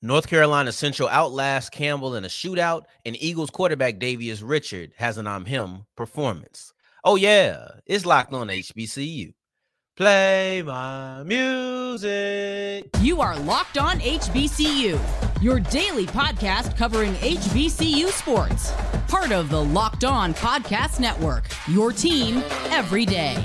North Carolina Central outlasts Campbell in a shootout, and Eagles quarterback Davius Richard has an I'm him performance. Oh, yeah, it's locked on HBCU. Play my music. You are Locked On HBCU, your daily podcast covering HBCU sports. Part of the Locked On Podcast Network, your team every day.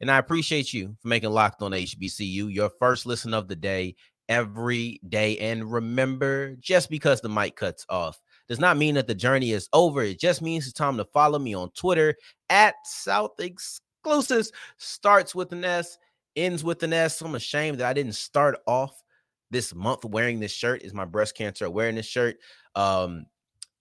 And I appreciate you for making Locked on HBCU your first listen of the day every day. And remember, just because the mic cuts off does not mean that the journey is over. It just means it's time to follow me on Twitter at South Exclusives. Starts with an S, ends with an S. I'm ashamed that I didn't start off this month wearing this shirt. Is my breast cancer awareness shirt. Um,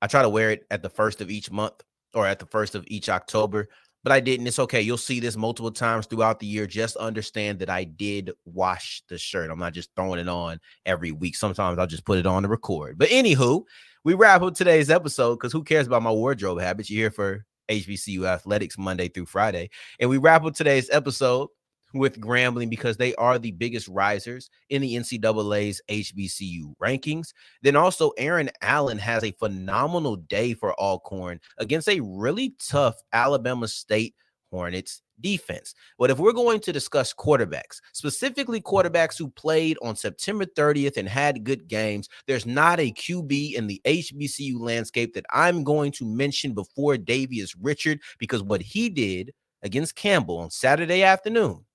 I try to wear it at the first of each month or at the first of each October but I didn't. It's okay. You'll see this multiple times throughout the year. Just understand that I did wash the shirt. I'm not just throwing it on every week. Sometimes I'll just put it on to record. But anywho, we wrap up today's episode because who cares about my wardrobe habits? You're here for HBCU athletics Monday through Friday. And we wrap up today's episode with Grambling because they are the biggest risers in the NCAA's HBCU rankings. Then also, Aaron Allen has a phenomenal day for Alcorn against a really tough Alabama State Hornets defense. But if we're going to discuss quarterbacks, specifically quarterbacks who played on September 30th and had good games, there's not a QB in the HBCU landscape that I'm going to mention before Davius Richard because what he did against Campbell on Saturday afternoon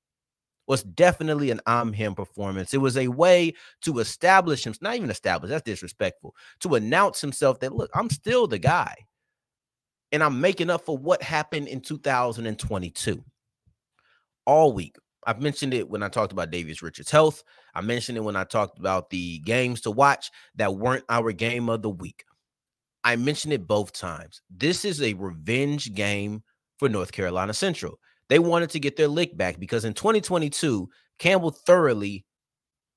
was definitely an I'm him performance. It was a way to establish him, not even establish, that's disrespectful, to announce himself that, look, I'm still the guy. And I'm making up for what happened in 2022. All week. I've mentioned it when I talked about Davius Richards' health. I mentioned it when I talked about the games to watch that weren't our game of the week. I mentioned it both times. This is a revenge game for North Carolina Central. They wanted to get their lick back because in 2022, Campbell thoroughly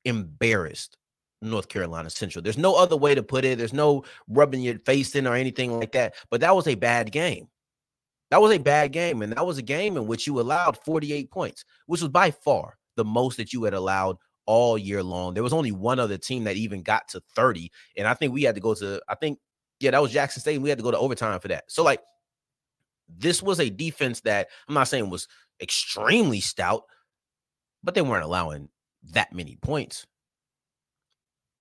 embarrassed North Carolina Central. There's no other way to put it. There's no rubbing your face in or anything like that. But that was a bad game. That was a bad game. And that was a game in which you allowed 48 points, which was by far the most that you had allowed all year long. There was only one other team that even got to 30. And I think we had to go to, I think, yeah, that was Jackson State. And we had to go to overtime for that. So, like, this was a defense that I'm not saying was extremely stout, but they weren't allowing that many points.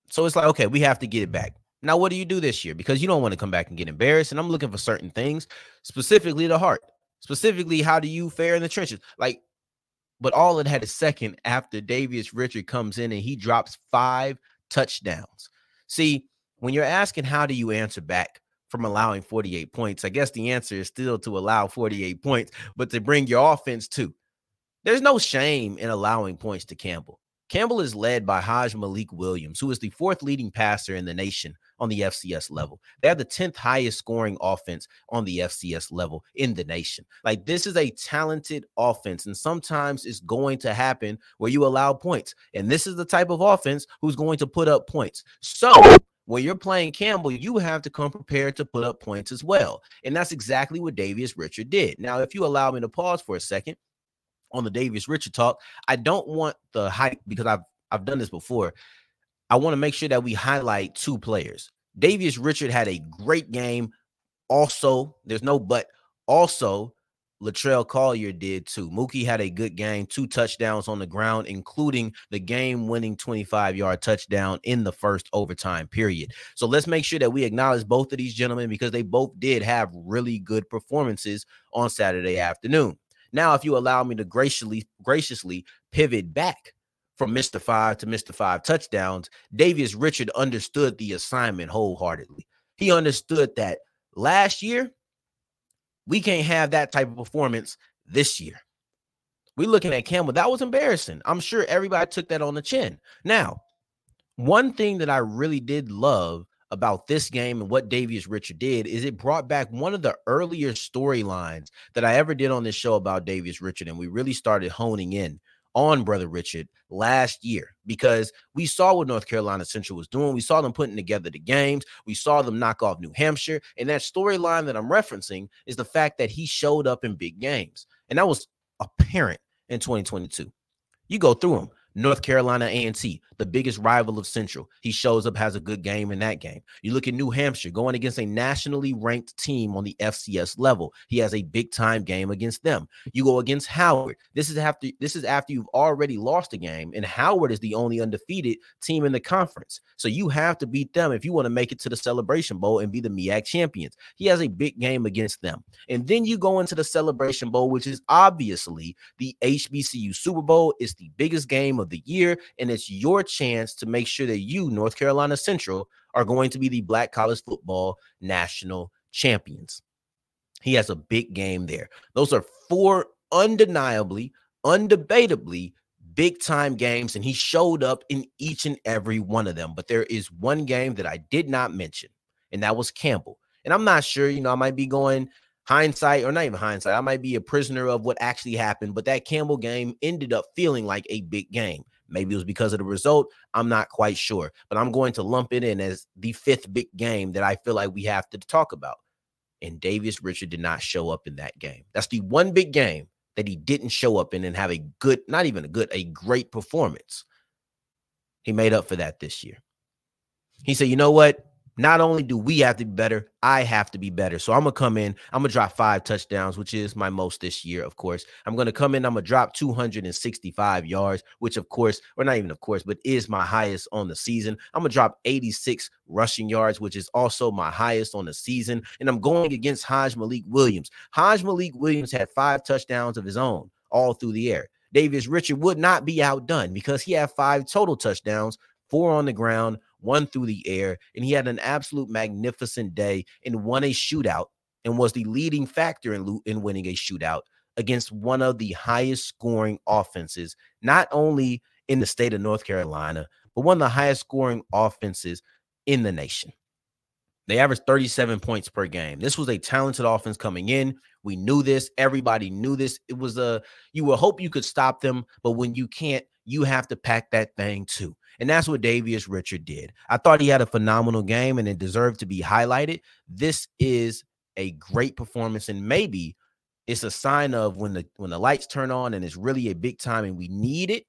So it's like, okay, we have to get it mm-hmm. back. Now, what do you do this year? Because you don't want to come back and get embarrassed. And I'm looking for certain things, specifically the heart. Specifically, how do you fare in the trenches? Like, but all it had a second after Davius Richard comes in and he drops five touchdowns. See, when you're asking how do you answer back, from allowing 48 points? I guess the answer is still to allow 48 points, but to bring your offense too. There's no shame in allowing points to Campbell. Campbell is led by Hajj-Malik Williams, who is the fourth leading passer in the nation on the FCS level. They have the 10th highest scoring offense on the FCS level in the nation. Like, this is a talented offense, and sometimes it's going to happen where you allow points. And this is the type of offense who's going to put up points. So, when you're playing Campbell, you have to come prepared to put up points as well. And that's exactly what Davius Richard did. Now, if you allow me to pause for a second on the Davius Richard talk, I don't want the hype because I've I've done this before. I want to make sure that we highlight two players. Davius Richard had a great game. Also, there's no but. Also, Latrell Collier did too. Mookie had a good game, two touchdowns on the ground, including the game winning 25 yard touchdown in the first overtime period. So let's make sure that we acknowledge both of these gentlemen because they both did have really good performances on Saturday afternoon. Now, if you allow me to graciously graciously pivot back from Mr. Five to Mr. Five touchdowns, Davius Richard understood the assignment wholeheartedly. He understood that last year, we can't have that type of performance this year. We're looking at Campbell. That was embarrassing. I'm sure everybody took that on the chin. Now, one thing that I really did love about this game and what Davius Richard did is it brought back one of the earlier storylines that I ever did on this show about Davius Richard. And we really started honing in on Brother Richard last year because we saw what North Carolina Central was doing. We saw them putting together the games. We saw them knock off New Hampshire. And that storyline that I'm referencing is the fact that he showed up in big games. And that was apparent in 2022. You go through them. North Carolina A&T, the biggest rival of Central. He shows up, has a good game in that game. You look at New Hampshire going against a nationally ranked team on the FCS level. He has a big time game against them. You go against Howard. This is after this is after you've already lost a game, and Howard is the only undefeated team in the conference. So you have to beat them if you want to make it to the Celebration Bowl and be the MEAC champions. He has a big game against them, and then you go into the Celebration Bowl, which is obviously the HBCU Super Bowl. It's the biggest game of the year, and it's your chance to make sure that you, North Carolina Central, are going to be the Black College Football National Champions. He has a big game there. Those are four undeniably, undebatably big time games, and he showed up in each and every one of them. But there is one game that I did not mention, and that was Campbell. And I'm not sure, you know, I might be going hindsight or not even hindsight. I might be a prisoner of what actually happened, but that Campbell game ended up feeling like a big game. Maybe it was because of the result. I'm not quite sure, but I'm going to lump it in as the fifth big game that I feel like we have to talk about. And Davius Richard did not show up in that game. That's the one big game that he didn't show up in and have a good, not even a good, a great performance. He made up for that this year. He said, you know what? Not only do we have to be better, I have to be better. So I'm gonna come in, I'm gonna drop five touchdowns, which is my most this year, of course. I'm gonna come in, I'm gonna drop 265 yards, which of course, or not even of course, but is my highest on the season. I'm gonna drop 86 rushing yards, which is also my highest on the season. And I'm going against Hajj Malik Williams. Hajj Malik Williams had five touchdowns of his own all through the air. Davius Richard would not be outdone because he had five total touchdowns, four on the ground, one through the air, and he had an absolute magnificent day and won a shootout and was the leading factor in, in winning a shootout against one of the highest scoring offenses, not only in the state of North Carolina, but one of the highest scoring offenses in the nation. They averaged 37 points per game. This was a talented offense coming in. We knew this. Everybody knew this. It was a you would hope you could stop them, but when you can't, you have to pack that thing too. And that's what Davius Richard did. I thought he had a phenomenal game and it deserved to be highlighted. This is a great performance, and maybe it's a sign of when the when the lights turn on and it's really a big time and we need it.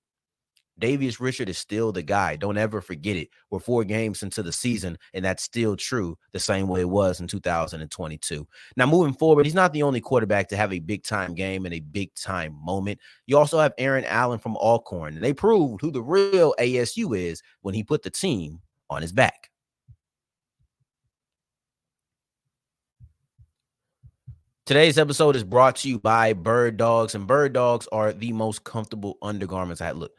Davius Richard is still the guy. Don't ever forget it. We're four games into the season, and that's still true the same way it was in 2022. Now, moving forward, he's not the only quarterback to have a big time game and a big time moment. You also have Aaron Allen from Alcorn, and they proved who the real ASU is when he put the team on his back. Today's episode is brought to you by Bird Dogs, and Bird Dogs are the most comfortable undergarments I look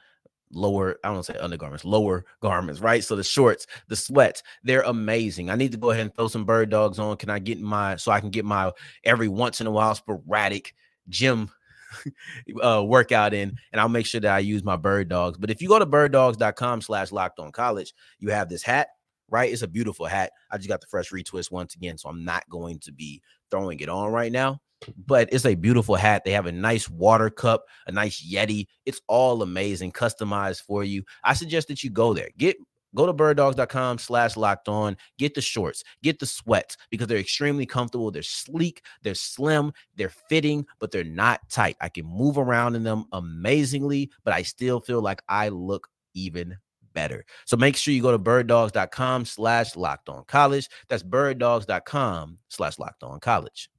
lower, I don't say undergarments, lower garments, right? So the shorts, the sweats, they're amazing. I need to go ahead and throw some bird dogs on. Can I get my so I can get my every once in a while sporadic gym uh, workout in, and I'll make sure that I use my bird dogs. But if you go to birddogs.com slash locked on college, you have this hat, right? It's a beautiful hat. I just got the fresh retwist once again, so I'm not going to be throwing it on right now but it's a beautiful hat. They have a nice water cup, a nice Yeti. It's all amazing, customized for you. I suggest that you go there. Get go to birddogs.com slash locked on. Get the shorts. Get the sweats because they're extremely comfortable. They're sleek. They're slim. They're fitting but they're not tight. I can move around in them amazingly but i still feel like i look even better. So make sure you go to birddogs.com slash locked on college. That's birddogs.com slash locked on college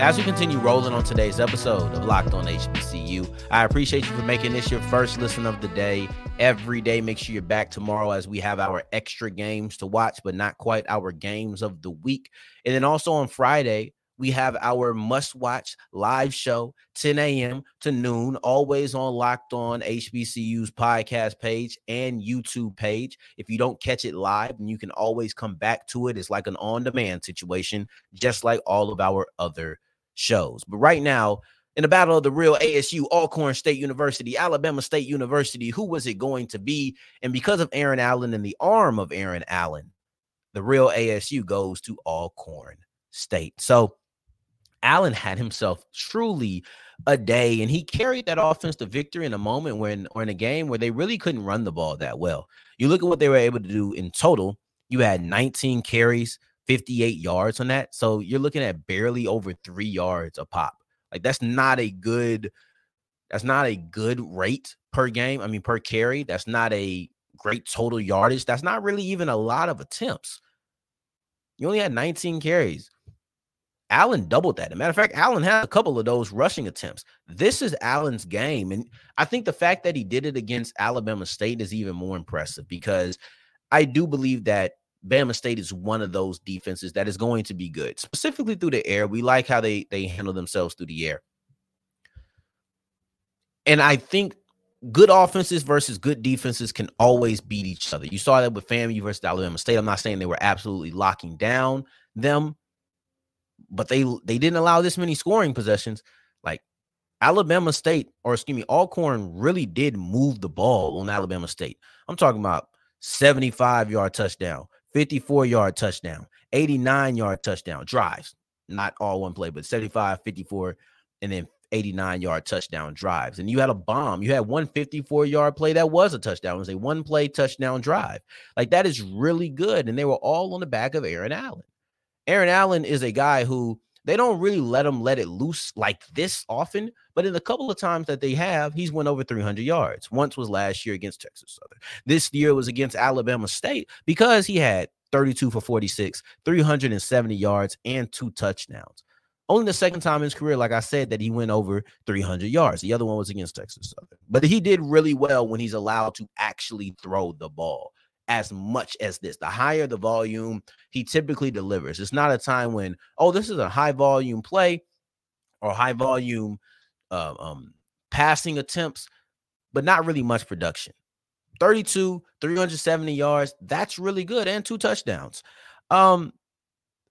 As we continue rolling on today's episode of Locked On HBCU, I appreciate you for making this your first listen of the day. Every day, make sure you're back tomorrow as we have our extra games to watch, but not quite our games of the week. And then also on Friday, we have our must watch live show 10 a.m. to noon, always on Locked On HBCU's podcast page and YouTube page. If you don't catch it live, then you can always come back to it. It's like an on demand situation, just like all of our other shows. But right now, in the battle of the real ASU, Alcorn State University, Alabama State University, who was it going to be? And because of Aaron Allen and the arm of Aaron Allen, the real ASU goes to Alcorn State. So Allen had himself truly a day, and he carried that offense to victory in a moment when, or in a game where they really couldn't run the ball that well. You look at what they were able to do in total. You had 19 carries, 58 yards on that. So you're looking at barely over three yards a pop. Like that's not a good, that's not a good rate per game. I mean, per carry. That's not a great total yardage. That's not really even a lot of attempts. You only had 19 carries. Allen doubled that. As a matter of fact, Allen had a couple of those rushing attempts. This is Allen's game. And I think the fact that he did it against Alabama State is even more impressive because I do believe that Bama State is one of those defenses that is going to be good, specifically through the air. We like how they they handle themselves through the air. And I think good offenses versus good defenses can always beat each other. You saw that with FAMU versus Alabama State. I'm not saying they were absolutely locking down them, but they they didn't allow this many scoring possessions. Like Alabama State, or excuse me, Alcorn really did move the ball on Alabama State. I'm talking about 75 yard touchdown, 54 yard touchdown, 89 yard touchdown drives. Not all one play, but 75, 54, and then 89 yard touchdown drives. And you had a bomb. You had one 54 yard play that was a touchdown. It was a one play touchdown drive. Like that is really good. And they were all on the back of Aaron Allen. Aaron Allen is a guy who they don't really let him let it loose like this often, but in a couple of times that they have, he's went over 300 yards. Once was last year against Texas Southern. This year was against Alabama State because he had 32 for 46, 370 yards, and two touchdowns. Only the second time in his career, like I said, that he went over 300 yards. The other one was against Texas Southern. But he did really well when he's allowed to actually throw the ball as much as this. The higher the volume, he typically delivers. It's not a time when, oh, this is a high volume play or high volume uh, um, passing attempts, but not really much production. 32, 370 yards. That's really good. And two touchdowns. Um,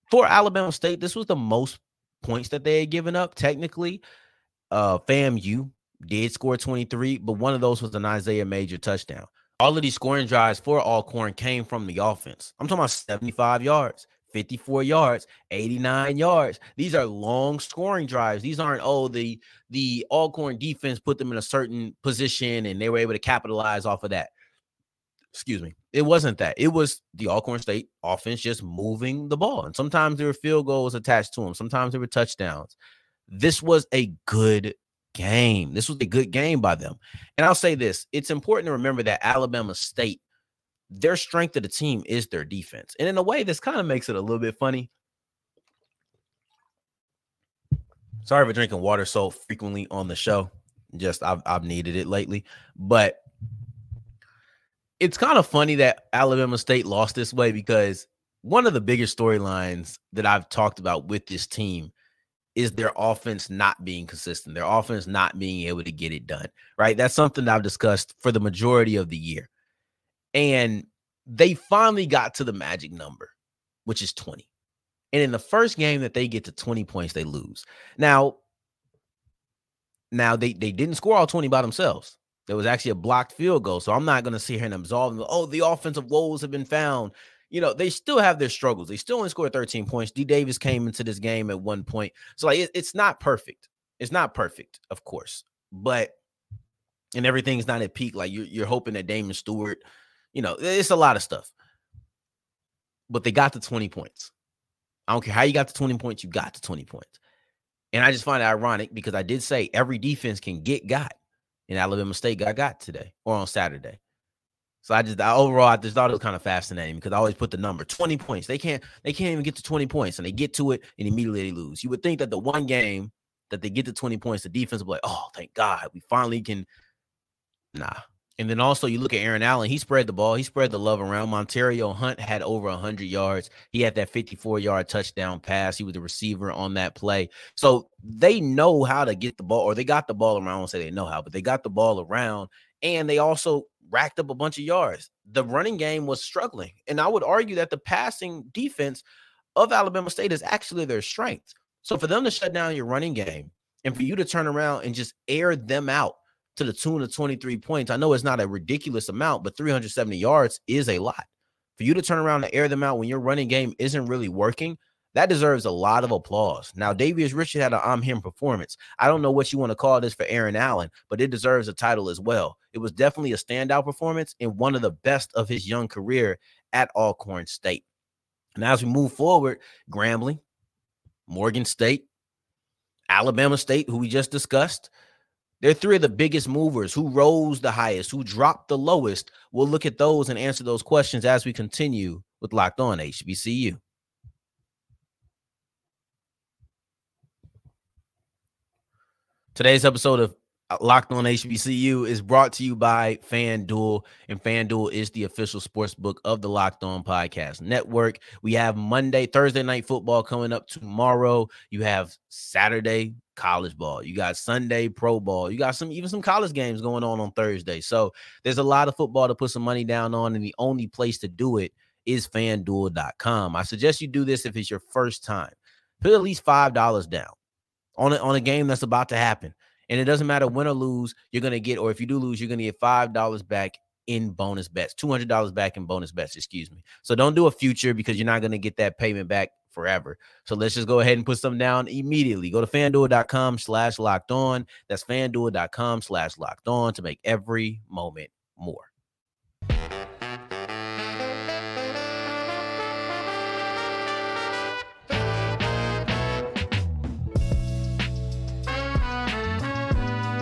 for Alabama State, this was the most points that they had given up. Technically, uh, FAMU did score 23, but one of those was an Isaiah Major touchdown all of these scoring drives for Alcorn came from the offense. I'm talking about 75 yards, 54 yards, 89 yards. These are long scoring drives. These aren't oh the the Alcorn defense put them in a certain position and they were able to capitalize off of that. Excuse me. It wasn't that. It was the Alcorn State offense just moving the ball. And sometimes there were field goals attached to them. Sometimes there were touchdowns. This was a good game. This was a good game by them. And I'll say this it's important to remember that Alabama State, their strength of the team is their defense. And in a way, this kind of makes it a little bit funny. Sorry for drinking water so frequently on the show. Just I've, I've needed it lately. But it's kind of funny that Alabama State lost this way because one of the biggest storylines that I've talked about with this team is their offense not being consistent, their offense not being able to get it done, right? That's something that I've discussed for the majority of the year. And they finally got to the magic number, which is 20. And in the first game that they get to 20 points, they lose. Now, now they, they didn't score all 20 by themselves. There was actually a blocked field goal. So I'm not going to sit here and absolve them. Oh, the offensive woes have been found you know, they still have their struggles. They still only scored 13 points. D Davis came into this game at one point. So like it, it's not perfect. It's not perfect, of course. But and everything's not at peak. Like you're you're hoping that Damon Stewart, you know, it's a lot of stuff. But they got to 20 points. I don't care how you got to 20 points, you got to 20 points. And I just find it ironic because I did say every defense can get got. And Alabama State got got today or on Saturday. So I just I, overall I just thought it was kind of fascinating because I always put the number 20 points. They can't they can't even get to 20 points and they get to it and immediately they lose. You would think that the one game that they get to 20 points, the defense will be like, oh, thank God, we finally can. Nah. And then also you look at Aaron Allen, he spread the ball, he spread the love around. Montario Hunt had over 100 yards. He had that 54 yard touchdown pass. He was the receiver on that play. So they know how to get the ball, or they got the ball around. I won't say they know how, but they got the ball around. And they also racked up a bunch of yards. The running game was struggling. And I would argue that the passing defense of Alabama State is actually their strength. So for them to shut down your running game and for you to turn around and just air them out to the tune of 23 points, I know it's not a ridiculous amount, but 370 yards is a lot. For you to turn around and air them out when your running game isn't really working, that deserves a lot of applause. Now, Davius Richard had an I'm him performance. I don't know what you want to call this for Aaron Allen, but it deserves a title as well. It was definitely a standout performance and one of the best of his young career at Alcorn State. And as we move forward, Grambling, Morgan State, Alabama State, who we just discussed, they're three of the biggest movers. Who rose the highest? Who dropped the lowest? We'll look at those and answer those questions as we continue with Locked On HBCU. Today's episode of uh, Locked On HBCU is brought to you by FanDuel, and FanDuel is the official sports book of the Locked On Podcast Network. We have Monday, Thursday night football coming up tomorrow. You have Saturday college ball. You got Sunday pro ball. You got some even some college games going on on Thursday. So there's a lot of football to put some money down on, and the only place to do it is FanDuel.com. I suggest you do this if it's your first time. Put at least five dollars down on a, on a game that's about to happen. And it doesn't matter win or lose, you're going to get, or if you do lose, you're going to get $5 back in bonus bets, $200 back in bonus bets, excuse me. So don't do a future because you're not going to get that payment back forever. So let's just go ahead and put some down immediately. Go to fanduel.com slash locked on. That's fanduel.com slash locked on to make every moment more.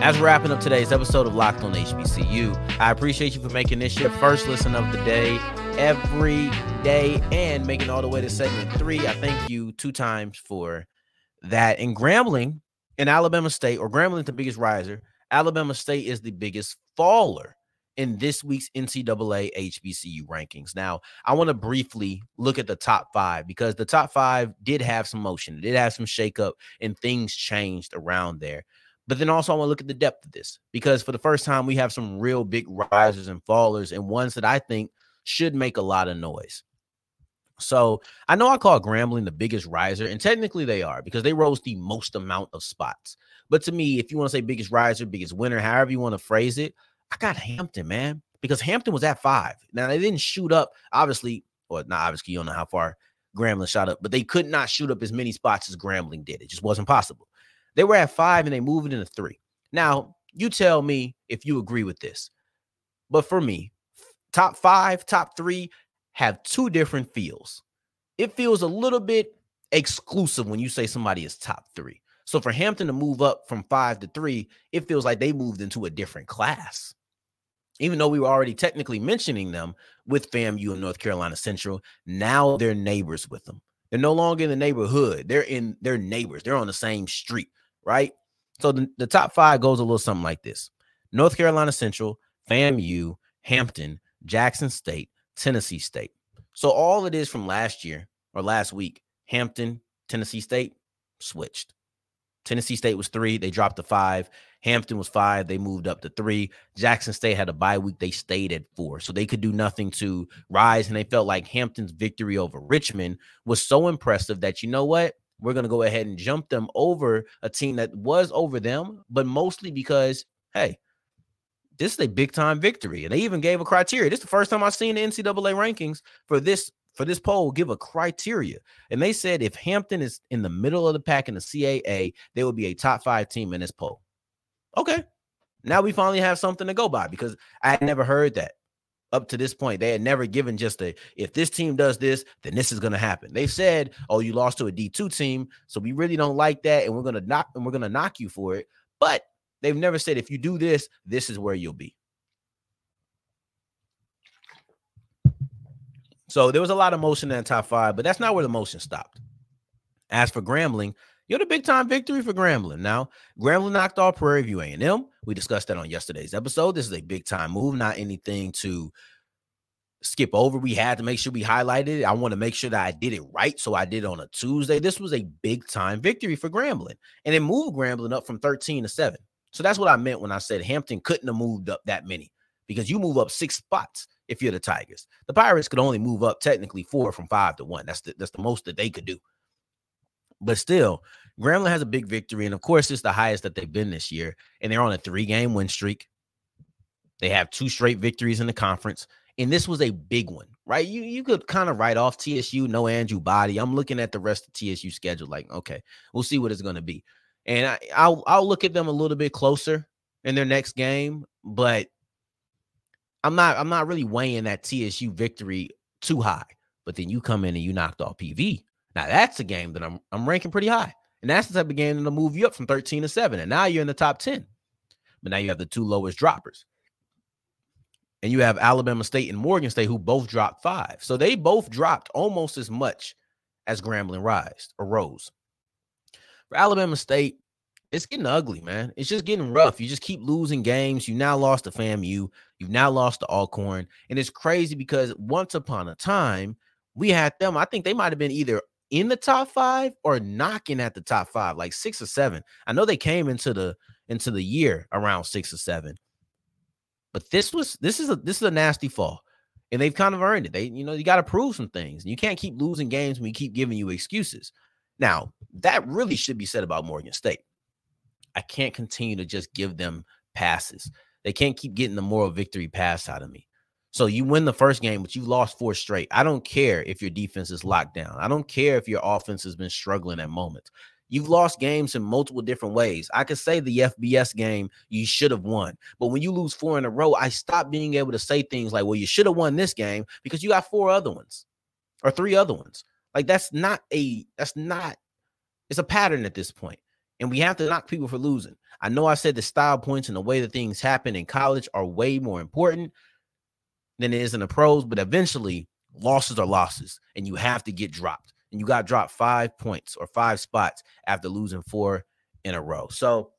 As we're wrapping up today's episode of Locked on HBCU, I appreciate you for making this your first listen of the day every day and making all the way to segment three. I thank you two times for that. And Grambling in Alabama State, or Grambling the biggest riser, Alabama State is the biggest faller in this week's NCAA HBCU rankings. Now, I want to briefly look at the top five because the top five did have some motion, it did have some shakeup, and things changed around there. But then also, I want to look at the depth of this because for the first time, we have some real big risers and fallers and ones that I think should make a lot of noise. So I know I call Grambling the biggest riser, and technically they are because they rose the most amount of spots. But to me, if you want to say biggest riser, biggest winner, however you want to phrase it, I got Hampton, man, because Hampton was at five. Now they didn't shoot up, obviously, or not obviously, you don't know how far Grambling shot up, but they could not shoot up as many spots as Grambling did. It just wasn't possible. They were at five and they moved into three. Now, you tell me if you agree with this. But for me, top five, top three have two different feels. It feels a little bit exclusive when you say somebody is top three. So for Hampton to move up from five to three, it feels like they moved into a different class. Even though we were already technically mentioning them with FAMU and North Carolina Central, now they're neighbors with them. They're no longer in the neighborhood. They're in their neighbors. They're on the same street right? So the, the top five goes a little something like this North Carolina Central, FAMU, Hampton, Jackson State, Tennessee State. So all it is from last year or last week, Hampton, Tennessee State switched. Tennessee State was three, they dropped to five. Hampton was five, they moved up to three. Jackson State had a bye week, they stayed at four. So they could do nothing to rise. And they felt like Hampton's victory over Richmond was so impressive that, you know what? We're going to go ahead and jump them over a team that was over them, but mostly because, hey, this is a big time victory. And they even gave a criteria. This is the first time I've seen the NCAA rankings for this for this poll give a criteria. And they said if Hampton is in the middle of the pack in the CAA, they would be a top five team in this poll. Okay. Now we finally have something to go by because I had never heard that up to this point, they had never given just a if this team does this, then this is going to happen. They said, "Oh, you lost to a D2 team, so we really don't like that and we're going to knock and we're going to knock you for it." But they've never said if you do this, this is where you'll be. So there was a lot of motion in the top five, but that's not where the motion stopped. As for Grambling, you had a big time victory for Grambling. Now, Grambling knocked off Prairie View A&M. We discussed that on yesterday's episode. This is a big time move, not anything to skip over. We had to make sure we highlighted it. I want to make sure that I did it right. So I did on a Tuesday. This was a big time victory for Grambling. And it moved Grambling up from 13 to 7. So that's what I meant when I said Hampton couldn't have moved up that many because you move up six spots if you're the Tigers. The Pirates could only move up technically four from five to one. That's the, that's the most that they could do. But still, Grambling has a big victory. And of course, it's the highest that they've been this year. And they're on a three game win streak. They have two straight victories in the conference and this was a big one, right? You you could kind of write off TSU, no Andrew Body. I'm looking at the rest of TSU schedule, like okay, we'll see what it's going to be, and I, I'll I'll look at them a little bit closer in their next game, but I'm not I'm not really weighing that TSU victory too high. But then you come in and you knocked off PV. Now that's a game that I'm I'm ranking pretty high, and that's the type of game that'll move you up from 13 to seven, and now you're in the top 10. But now you have the two lowest droppers and you have Alabama State and Morgan State who both dropped five. So they both dropped almost as much as Grambling rise or rose. For Alabama State, it's getting ugly, man. It's just getting rough. You just keep losing games. You now lost to FAMU. You've now lost to Alcorn. And it's crazy because once upon a time, we had them. I think they might have been either in the top five or knocking at the top five, like six or seven. I know they came into the into the year around six or seven. But this was this is a this is a nasty fall. And they've kind of earned it. They, you know, you got to prove some things. You can't keep losing games when we keep giving you excuses. Now, that really should be said about Morgan State. I can't continue to just give them passes. They can't keep getting the moral victory pass out of me. So you win the first game, but you lost four straight. I don't care if your defense is locked down. I don't care if your offense has been struggling at moments. You've lost games in multiple different ways. I could say the FBS game you should have won, but when you lose four in a row, I stop being able to say things like, "Well, you should have won this game because you got four other ones or three other ones." Like that's not a that's not it's a pattern at this point, and we have to knock people for losing. I know I said the style points and the way that things happen in college are way more important than it is in the pros, but eventually losses are losses, and you have to get dropped and you got dropped five points or five spots after losing four in a row. So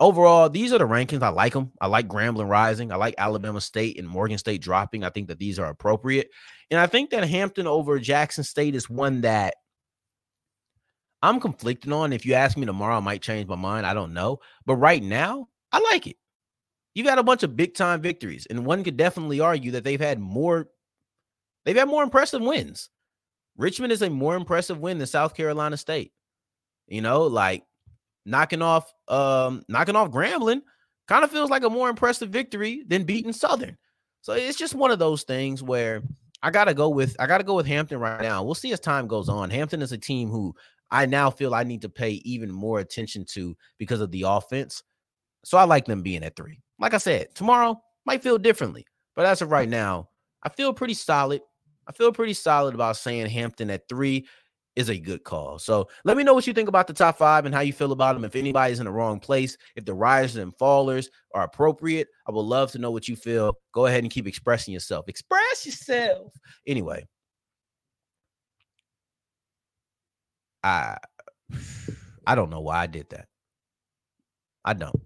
overall, these are the rankings. I like them. I like Grambling rising. I like Alabama State and Morgan State dropping. I think that these are appropriate. And I think that Hampton over Jackson State is one that I'm conflicted on. If you ask me tomorrow, I might change my mind. I don't know. But right now, I like it. You got a bunch of big time victories, and one could definitely argue that they've had more, they've had more impressive wins. Richmond is a more impressive win than South Carolina State. You know, like knocking off um knocking off Grambling kind of feels like a more impressive victory than beating Southern. So it's just one of those things where I gotta go with I gotta go with Hampton right now. We'll see as time goes on. Hampton is a team who I now feel I need to pay even more attention to because of the offense. So I like them being at three. Like I said, tomorrow might feel differently, but as of right now, I feel pretty solid. I feel pretty solid about saying Hampton at three is a good call. So let me know what you think about the top five and how you feel about them. If anybody's in the wrong place, if the risers and fallers are appropriate, I would love to know what you feel. Go ahead and keep expressing yourself. Express yourself. Anyway, I I don't know why I did that. I don't.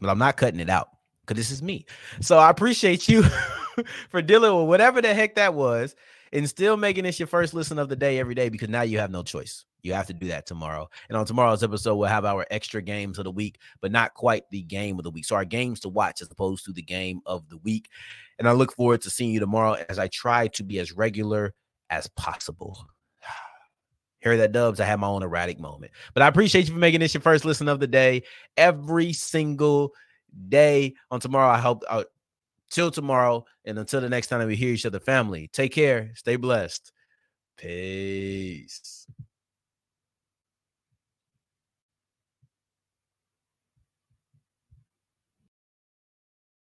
But I'm not cutting it out because this is me. So I appreciate you for dealing with whatever the heck that was and still making this your first listen of the day every day because now you have no choice. You have to do that tomorrow. And on tomorrow's episode, we'll have our extra games of the week, but not quite the game of the week. So our games to watch as opposed to the game of the week. And I look forward to seeing you tomorrow as I try to be as regular as possible. Hear that, Dubs? I had my own erratic moment. But I appreciate you for making this your first listen of the day every single day. On tomorrow, I hope uh, till tomorrow and until the next time we hear each other, family. Take care. Stay blessed. Peace.